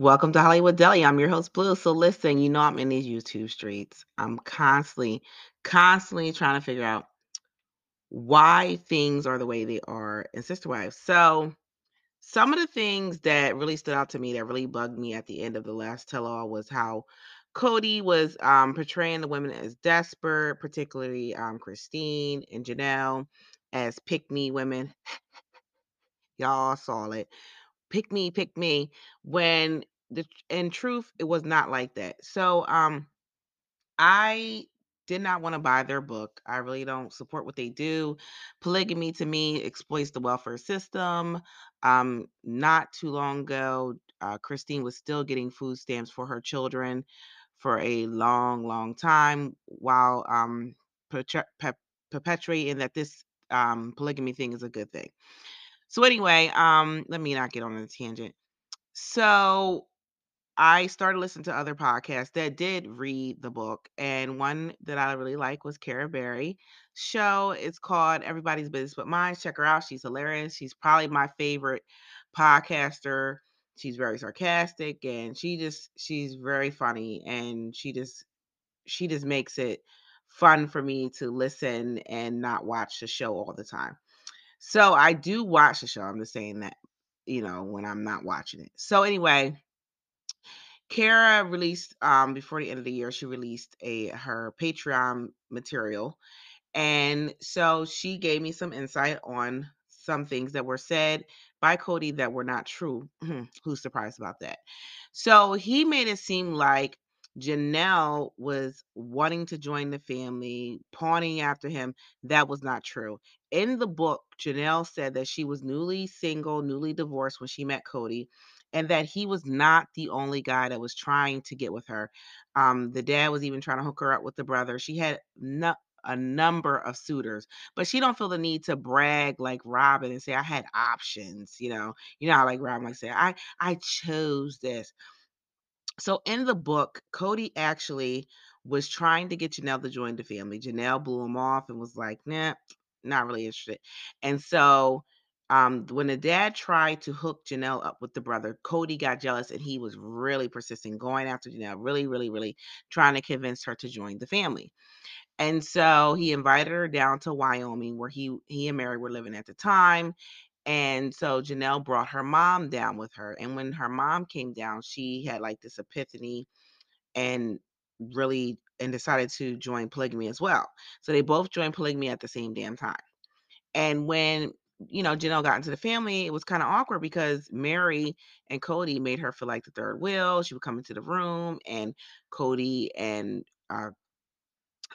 Welcome to Hollywood Deli. I'm your host, Bleu. So listen, you know I'm in these YouTube streets. I'm constantly, constantly trying to figure out why things are the way they are in Sister Wives. So some of the things that really stood out to me that really bugged me at the end of the last tell-all was how Kody was um, portraying the women as desperate, particularly um, Christine and Janelle as pick-me women. Y'all saw it. Pick me, pick me. When the in truth, it was not like that. So um I did not want to buy their book. I really don't support what they do. Polygamy to me exploits the welfare system. Um, not too long ago, uh, Christine was still getting food stamps for her children for a long, long time while um, perpetuating that this um, polygamy thing is a good thing. So anyway, um, let me not get on a tangent. So I started listening to other podcasts that did read the book, and one that I really like was Kara Berry show. It's called Everybody's Business But Mine. Check her out. She's hilarious. She's probably my favorite podcaster. She's very sarcastic and she just she's very funny and she just she just makes it fun for me to listen and not watch the show all the time. So I do watch the show. I'm just saying that, you know, when I'm not watching it. So anyway, Kara released um before the end of the year, she released a her Patreon material. And so she gave me some insight on some things that were said by Kody that were not true. Who's surprised about that? So he made it seem like Janelle was wanting to join the family, pawning after him. That was not true. In the book, Janelle said that she was newly single, newly divorced when she met Kody, and that he was not the only guy that was trying to get with her. Um, the dad was even trying to hook her up with the brother. She had no, a number of suitors, but she don't feel the need to brag like Robyn and say I had options. You know, you know how like Robyn like say I I chose this. So in the book, Kody actually was trying to get Janelle to join the family. Janelle blew him off and was like, nah, not really interested. And so um, when the dad tried to hook Janelle up with the brother, Kody got jealous and he was really persistent, going after Janelle, really, really, really trying to convince her to join the family. And so he invited her down to Wyoming, where he he and Meri were living at the time. And so Janelle brought her mom down with her. And when her mom came down, she had like this epiphany and really and decided to join polygamy as well. So they both joined polygamy at the same damn time. And when you know Janelle got into the family, it was kind of awkward because Meri and Kody made her feel like the third wheel. She would come into the room, and Kody and uh,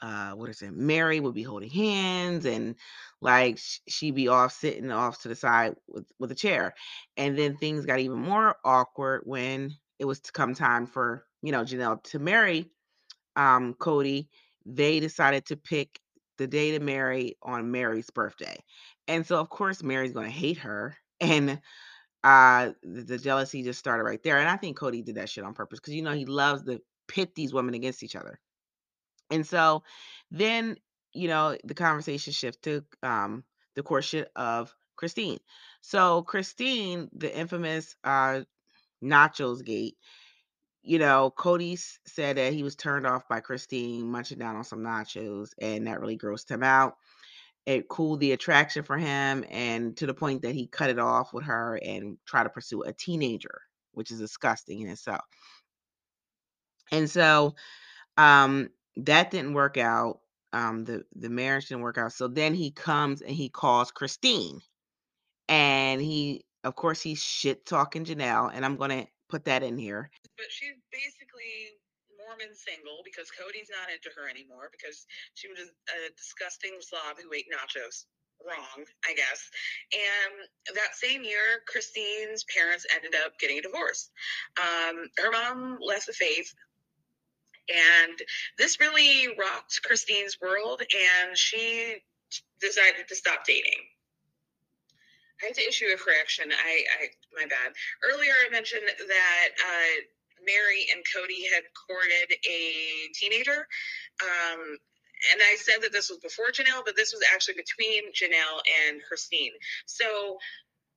uh what is it meri would be holding hands and like sh- she'd be off sitting off to the side with with a chair and then things got even more awkward when it was to come time for you know janelle to marry um kody they decided to pick the day to marry on meri's birthday and so of course meri's going to hate her and uh the jealousy just started right there and i think kody did that shit on purpose because you know he loves to pit these women against each other and so then, you know, the conversation shift to um, the courtship of Christine. So Christine, the infamous uh, Nachos Gate, you know, Kody s- said that he was turned off by Christine munching down on some nachos, and that really grossed him out. It cooled the attraction for him, and to the point that he cut it off with her and tried to pursue a teenager, which is disgusting in itself. And so um, that didn't work out. Um, the the marriage didn't work out. So then he comes and he calls Christine, and he, of course, he's shit talking Janelle, and I'm gonna put that in here. But she's basically Mormon single because Kody's not into her anymore because she was a disgusting slob who ate nachos. Wrong, I guess. And that same year, Christine's parents ended up getting a divorce. Um, her mom left the faith and this really rocked Christine's world, and she decided to stop dating. I have to issue a correction. I, I my bad. Earlier, I mentioned that uh, Meri and Kody had courted a teenager. Um, and I said that this was before Janelle, but this was actually between Janelle and Christine. So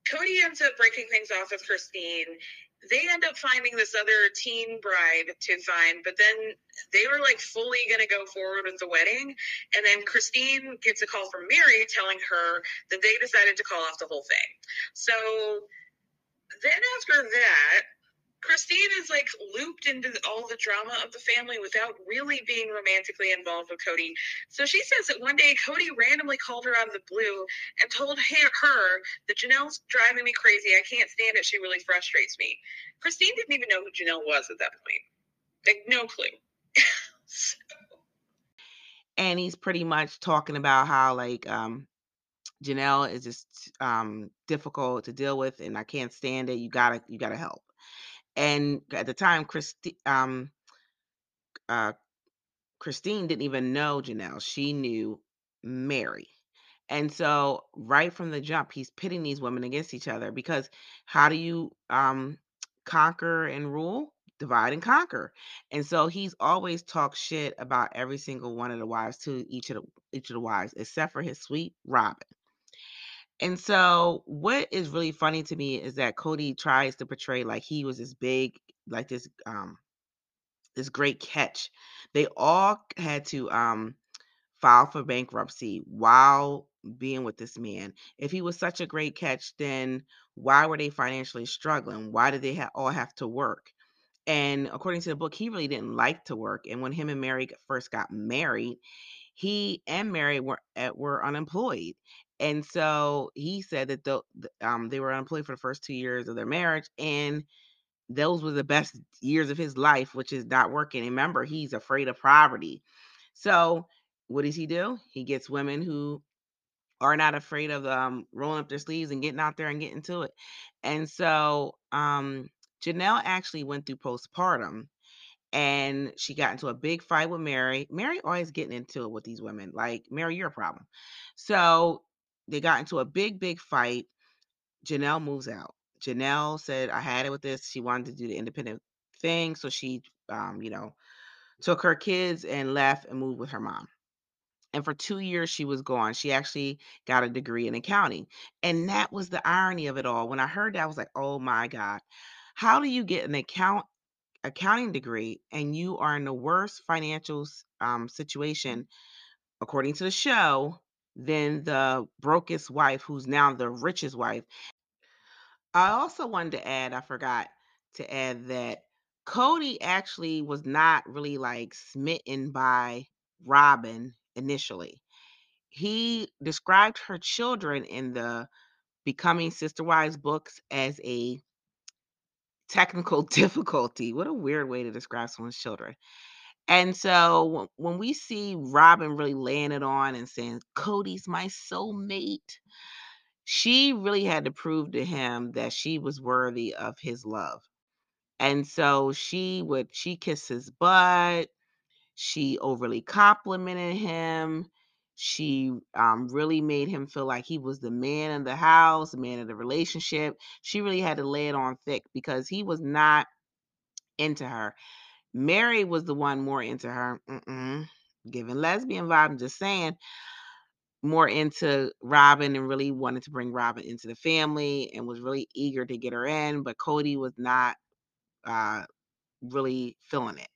Kody ends up breaking things off with Christine, they end up finding this other teen bride to find, but then they were like fully going to go forward with the wedding. And then Christine gets a call from Meri telling her that they decided to call off the whole thing. So then after that, Christine is like looped into all the drama of the family without really being romantically involved with Kody. So she says that one day Kody randomly called her out of the blue and told her that Janelle's driving me crazy. I can't stand it. She really frustrates me. Christine didn't even know who Janelle was at that point. Like, no clue. so. And he's pretty much talking about how, like, um, Janelle is just um difficult to deal with and I can't stand it. You gotta you gotta help and at the time, Christi- um, uh, Christine didn't even know Janelle. She knew Meri. And so, right from the jump, he's pitting these women against each other because how do you um, conquer and rule? Divide and conquer. And so he's always talked shit about every single one of the wives to each of the each of the wives, except for his sweet Robyn. And so what is really funny to me is that Kody tries to portray like he was this big, like this um this great catch. They all had to um file for bankruptcy while being with this man. If he was such a great catch, then why were they financially struggling? Why did they ha- all have to work? And according to the book, he really didn't like to work. And when him and Meri first got married, he and Meri were eh, were unemployed. And so he said that the, um, they were unemployed for the first two years of their marriage, and those were the best years of his life, which is not working. And remember, he's afraid of poverty. So what does he do? He gets women who are not afraid of um, rolling up their sleeves and getting out there and getting to it. And so um, Janelle actually went through postpartum and she got into a big fight with Meri. Meri always getting into it with these women. Like, Meri, you're a problem. So they got into a big, big fight. Janelle moves out. Janelle said, I had it with this. She wanted to do the independent thing. So she, um, you know, took her kids and left and moved with her mom. And for two years, she was gone. She actually got a degree in accounting. And that was the irony of it all. When I heard that, I was like, oh my God. How do you get an account accounting degree and you are in the worst financial um, situation, according to the show, than the brokest wife, who's now the richest wife. I also wanted to add, I forgot to add that Kody actually was not really like smitten by Robyn initially. He described her children in the Becoming Sister Wives books as a technical difficulty. What a weird way to describe someone's children. And so when we see Robyn really laying it on and saying, Kody's my soulmate, she really had to prove to him that she was worthy of his love. And so she would, she kissed his butt. She overly complimented him. She um, really made him feel like he was the man in the house, the man of the relationship. She really had to lay it on thick because he was not into her. Meri was the one more into her. Mm-mm. Giving lesbian vibe. I'm just saying more into Robyn and really wanted to bring Robyn into the family and was really eager to get her in, but Kody was not uh, really feeling it.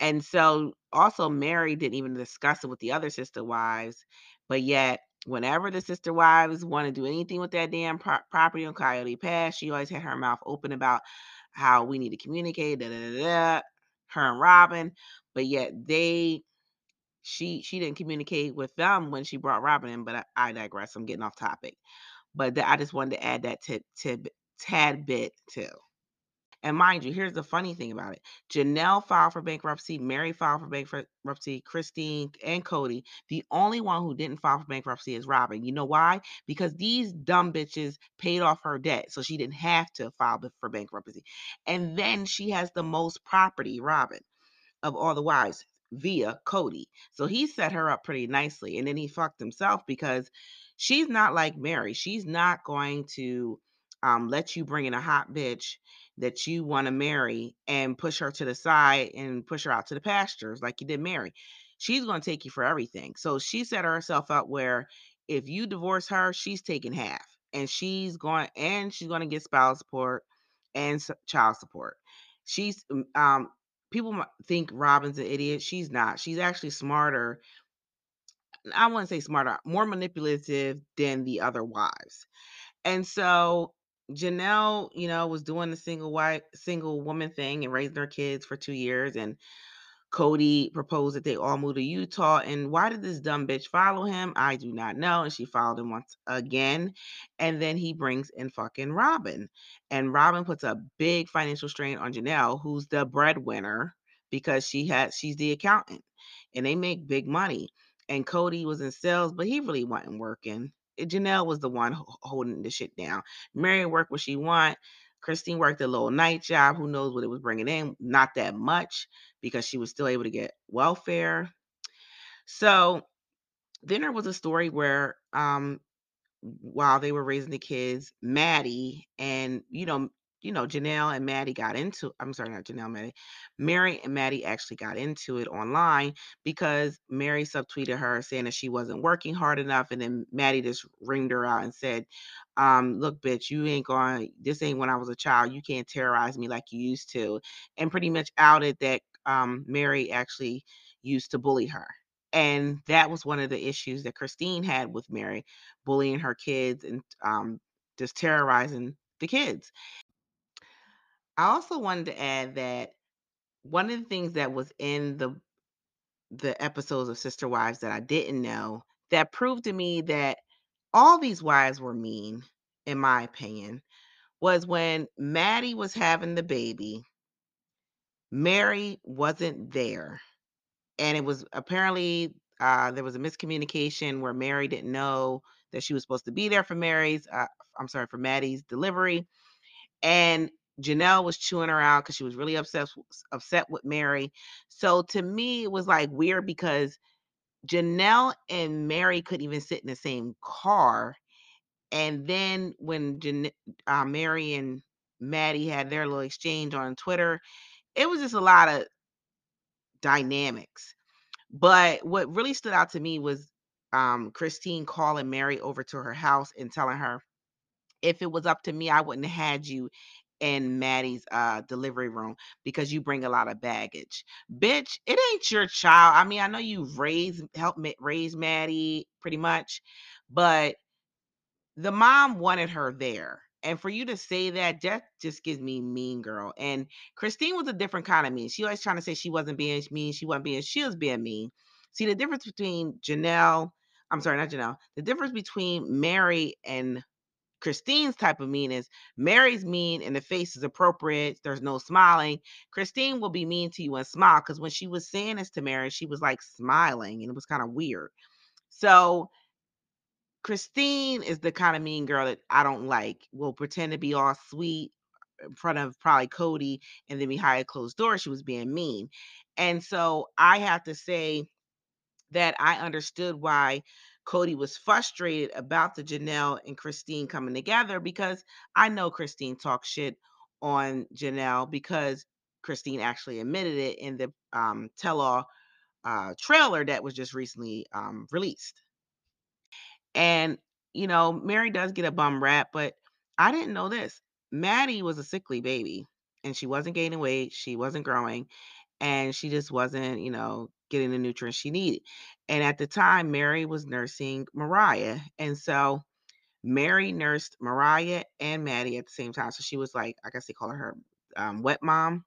And so also Meri didn't even discuss it with the other sister wives, but yet whenever the sister wives want to do anything with that damn pro- property on Coyote Pass, she always had her mouth open about how we need to communicate, da, da, da, da, her and Robyn, but yet they she she didn't communicate with them when she brought Robyn in, but I, I digress. I'm getting off topic. But the, I just wanted to add that tip, tip tad bit too. And mind you, here's the funny thing about it. Janelle filed for bankruptcy, Meri filed for bankruptcy, Christine and Kody. The only one who didn't file for bankruptcy is Robyn. You know why? Because these dumb bitches paid off her debt, so she didn't have to file for bankruptcy. And then she has the most property, Robyn, of all the wives via Kody. So he set her up pretty nicely. And then he fucked himself because she's not like Meri. She's not going to um, let you bring in a hot bitch that you want to marry and push her to the side and push her out to the pastures like you did Meri. She's going to take you for everything. So she set herself up where if you divorce her, she's taking half and she's going and she's going to get spousal support and child support. She's um people think Robyn's an idiot. She's not. She's actually smarter. I wouldn't say smarter, more manipulative than the other wives. And so Janelle, you know, was doing the single wife, single woman thing and raising her kids for two years. And Kody proposed that they all move to Utah. And why did this dumb bitch follow him? I do not know. And she followed him once again. And then he brings in fucking Robyn. And Robyn puts a big financial strain on Janelle, who's the breadwinner because she had she's the accountant and they make big money. And Kody was in sales, but he really wasn't working. Janelle was the one ho- holding the shit down. Meri worked what she want. Christine worked a little night job. Who knows what it was bringing in? Not that much because she was still able to get welfare. So then there was a story where um while they were raising the kids, Maddie and you know, you know, Janelle and Maddie got into I'm sorry, not Janelle, Maddie. Meri and Maddie actually got into it online because Meri subtweeted her saying that she wasn't working hard enough. And then Maddie just ringed her out and said, um, look, bitch, you ain't going, this ain't when I was a child. You can't terrorize me like you used to. And pretty much outed that um Meri actually used to bully her. And that was one of the issues that Christine had with Meri bullying her kids and um, just terrorizing the kids. I also wanted to add that one of the things that was in the the episodes of Sister Wives that I didn't know that proved to me that all these wives were mean, in my opinion, was when Maddie was having the baby, Meri wasn't there. And it was apparently uh, there was a miscommunication where Meri didn't know that she was supposed to be there for Meri's, uh, I'm sorry, for Maddie's delivery. And Janelle was chewing her out because she was really upset upset with Meri. So to me, it was like weird because Janelle and Meri couldn't even sit in the same car. And then when Jan- uh, Meri and Maddie had their little exchange on Twitter, it was just a lot of dynamics. But what really stood out to me was um, Christine calling Meri over to her house and telling her, if it was up to me, I wouldn't have had you in Maddie's uh, delivery room because you bring a lot of baggage. Bitch, it ain't your child. I mean, I know you've raised, helped raise Maddie pretty much, but the mom wanted her there. And for you to say that, that just gives me mean girl. And Christine was a different kind of mean. She always trying to say she wasn't being mean. She wasn't being, she was being mean. See, the difference between Janelle, I'm sorry, not Janelle, the difference between Meri and Christine's type of mean is Meri's mean and the face is appropriate. There's no smiling. Christine will be mean to you and smile because when she was saying this to Meri, she was like smiling and it was kind of weird. So Christine is the kind of mean girl that I don't like. Will pretend to be all sweet in front of probably Kody, and then behind a closed doors, she was being mean. And so I have to say that I understood why Kody was frustrated about the Janelle and Christine coming together because I know Christine talked shit on Janelle because Christine actually admitted it in the um, tell all uh, trailer that was just recently um, released. And, you know, Meri does get a bum rap, but I didn't know this. Maddie was a sickly baby and she wasn't gaining weight, she wasn't growing, and she just wasn't, you know, getting the nutrients she needed. And at the time, Meri was nursing Mariah. And so Meri nursed Mariah and Maddie at the same time. So she was like, I guess they call her um, wet mom.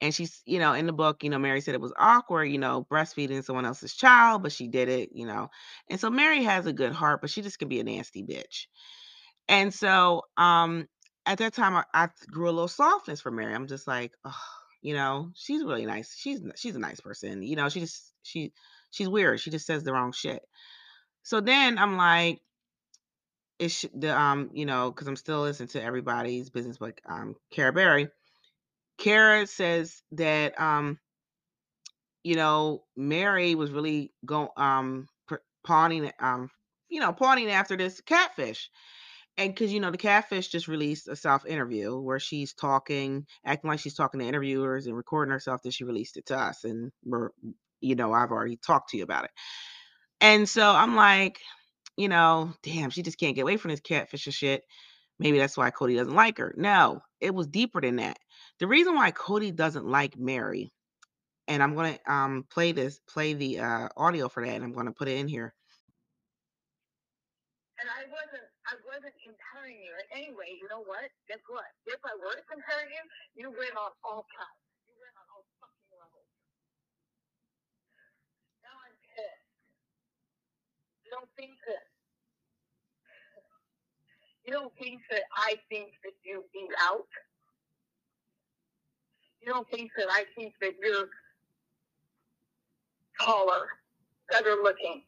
And she's, you know, in the book, you know, Meri said it was awkward, you know, breastfeeding someone else's child, but she did it, you know. And so Meri has a good heart, but she just can be a nasty bitch. And so um at that time I, I grew a little softness for Meri. I'm just like, oh, you know, she's really nice. She's she's a nice person. You know, she just she she's weird. She just says the wrong shit. So then I'm like, it's the um, you know, because I'm still listening to everybody's business, but um, Kara Berry. Kara says that um, you know, Meri was really going um pawning um, you know, pawning after this catfish. And because you know, the catfish just released a self interview where she's talking, acting like she's talking to interviewers and recording herself. That she released it to us, and we're, you know, I've already talked to you about it. And so I'm like, you know, damn, she just can't get away from this catfish shit. maybe that's why kody doesn't like her. No, it was deeper than that. The reason why kody doesn't like meri and I'm gonna um play this, play the uh, audio for that, and I'm gonna put it in here. And I wasn't, I wasn't comparing you in any way. You know what? Guess what? If I were to compare you, you win on all counts. You win on all fucking levels. Now I'm pissed. You don't think that. You don't think that I think that you beat out. You don't think that I think that you're taller, better looking.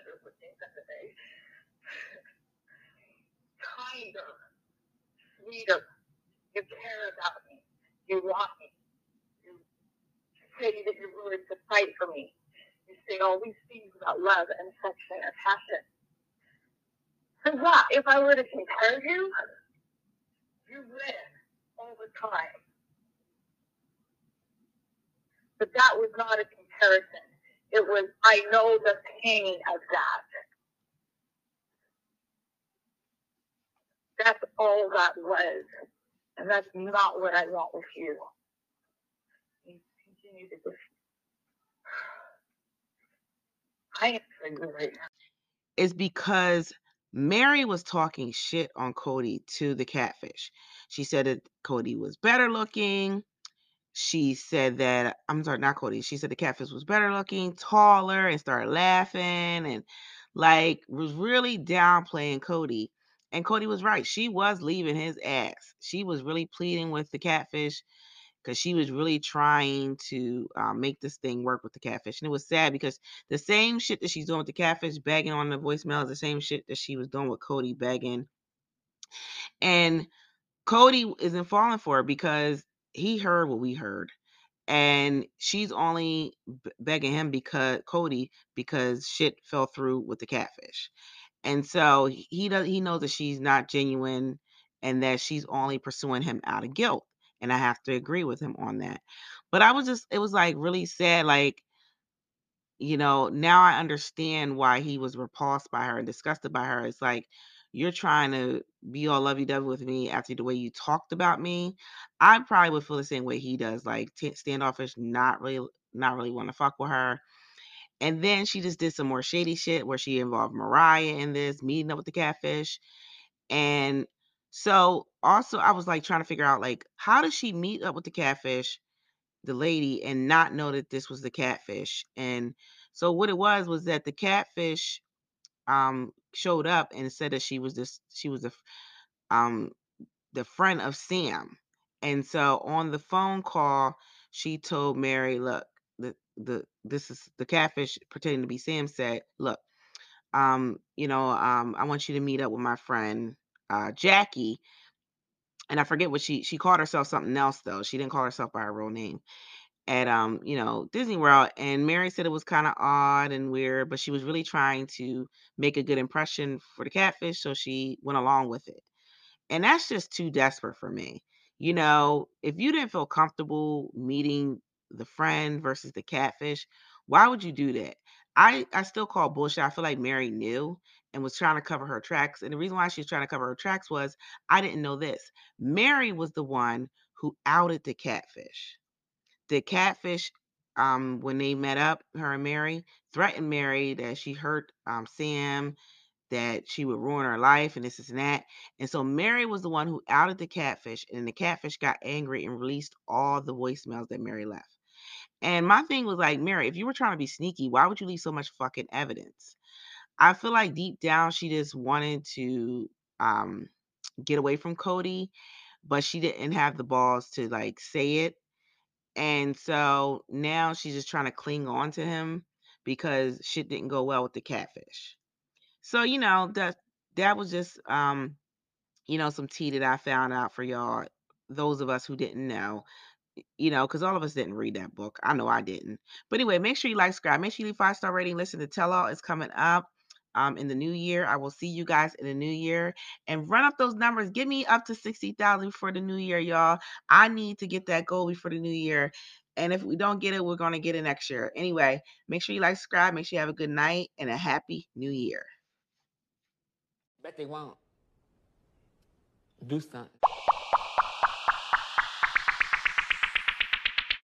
better looking today. Kinder, sweeter. You care about me. You want me. You say that you're willing to fight for me. You say all these things about love and affection and passion. So yeah, if I were to compare you, you win all the time. But that was not a comparison. It was, I know the pain of that. That's all that was. And that's not what I want with you. I am triggered right now. Is because Meri was talking shit on Kody to the catfish. She said that Kody was better looking. She said that I'm sorry, not Cody. She said the catfish was better looking, taller, and started laughing and like was really downplaying Kody. And Kody was right. She was leaving his ass. She was really pleading with the catfish because she was really trying to um, make this thing work with the catfish. And it was sad because the same shit that she's doing with the catfish, begging on the voicemail, is the same shit that she was doing with Kody begging. And Kody isn't falling for it because he heard what we heard. And she's only begging him because Kody because shit fell through with the catfish. And so he does he knows that she's not genuine and that she's only pursuing him out of guilt. And I have to agree with him on that. But I was just it was like really sad like you know, now I understand why he was repulsed by her and disgusted by her. It's like you're trying to be all lovey dovey with me after the way you talked about me. I probably would feel the same way he does, like t- standoffish, not really, not really want to fuck with her. And then she just did some more shady shit where she involved Mariah in this, meeting up with the catfish. And so also I was like trying to figure out like how does she meet up with the catfish, the lady, and not know that this was the catfish? And so what it was was that the catfish um showed up and said that she was this she was the um the friend of Sam. And so on the phone call, she told Meri, look, the this is the catfish pretending to be Sam said, look, um, you know, um, I want you to meet up with my friend uh Jackie. And I forget what she she called herself something else though. She didn't call herself by her real name at um, you know, Disney World and Meri said it was kind of odd and weird, but she was really trying to make a good impression for the catfish, so she went along with it. And that's just too desperate for me. You know, if you didn't feel comfortable meeting the friend versus the catfish, why would you do that? I I still call bullshit. I feel like Meri knew and was trying to cover her tracks. And the reason why she was trying to cover her tracks was I didn't know this. Meri was the one who outed the catfish the catfish um when they met up her and Meri threatened Meri that she hurt um sam that she would ruin her life and this, this and that and so Meri was the one who outed the catfish and the catfish got angry and released all the voicemails that Meri left and my thing was like Meri, if you were trying to be sneaky why would you leave so much fucking evidence i feel like deep down she just wanted to um get away from Kody, but she didn't have the balls to like say it and so now she's just trying to cling on to him because shit didn't go well with the catfish. So, you know, that that was just um, you know, some tea that I found out for y'all, those of us who didn't know. You know, because all of us didn't read that book. I know I didn't. But anyway, make sure you like, subscribe, make sure you leave five star rating. Listen to Tell All is coming up. um, in the new year. I will see you guys in the new year and run up those numbers. Get me up to 60,000 for the new year, y'all. I need to get that goal before the new year. And if we don't get it, we're going to get it next year. Anyway, make sure you like, subscribe. Make sure you have a good night and a happy new year. Bet they won't. Do something.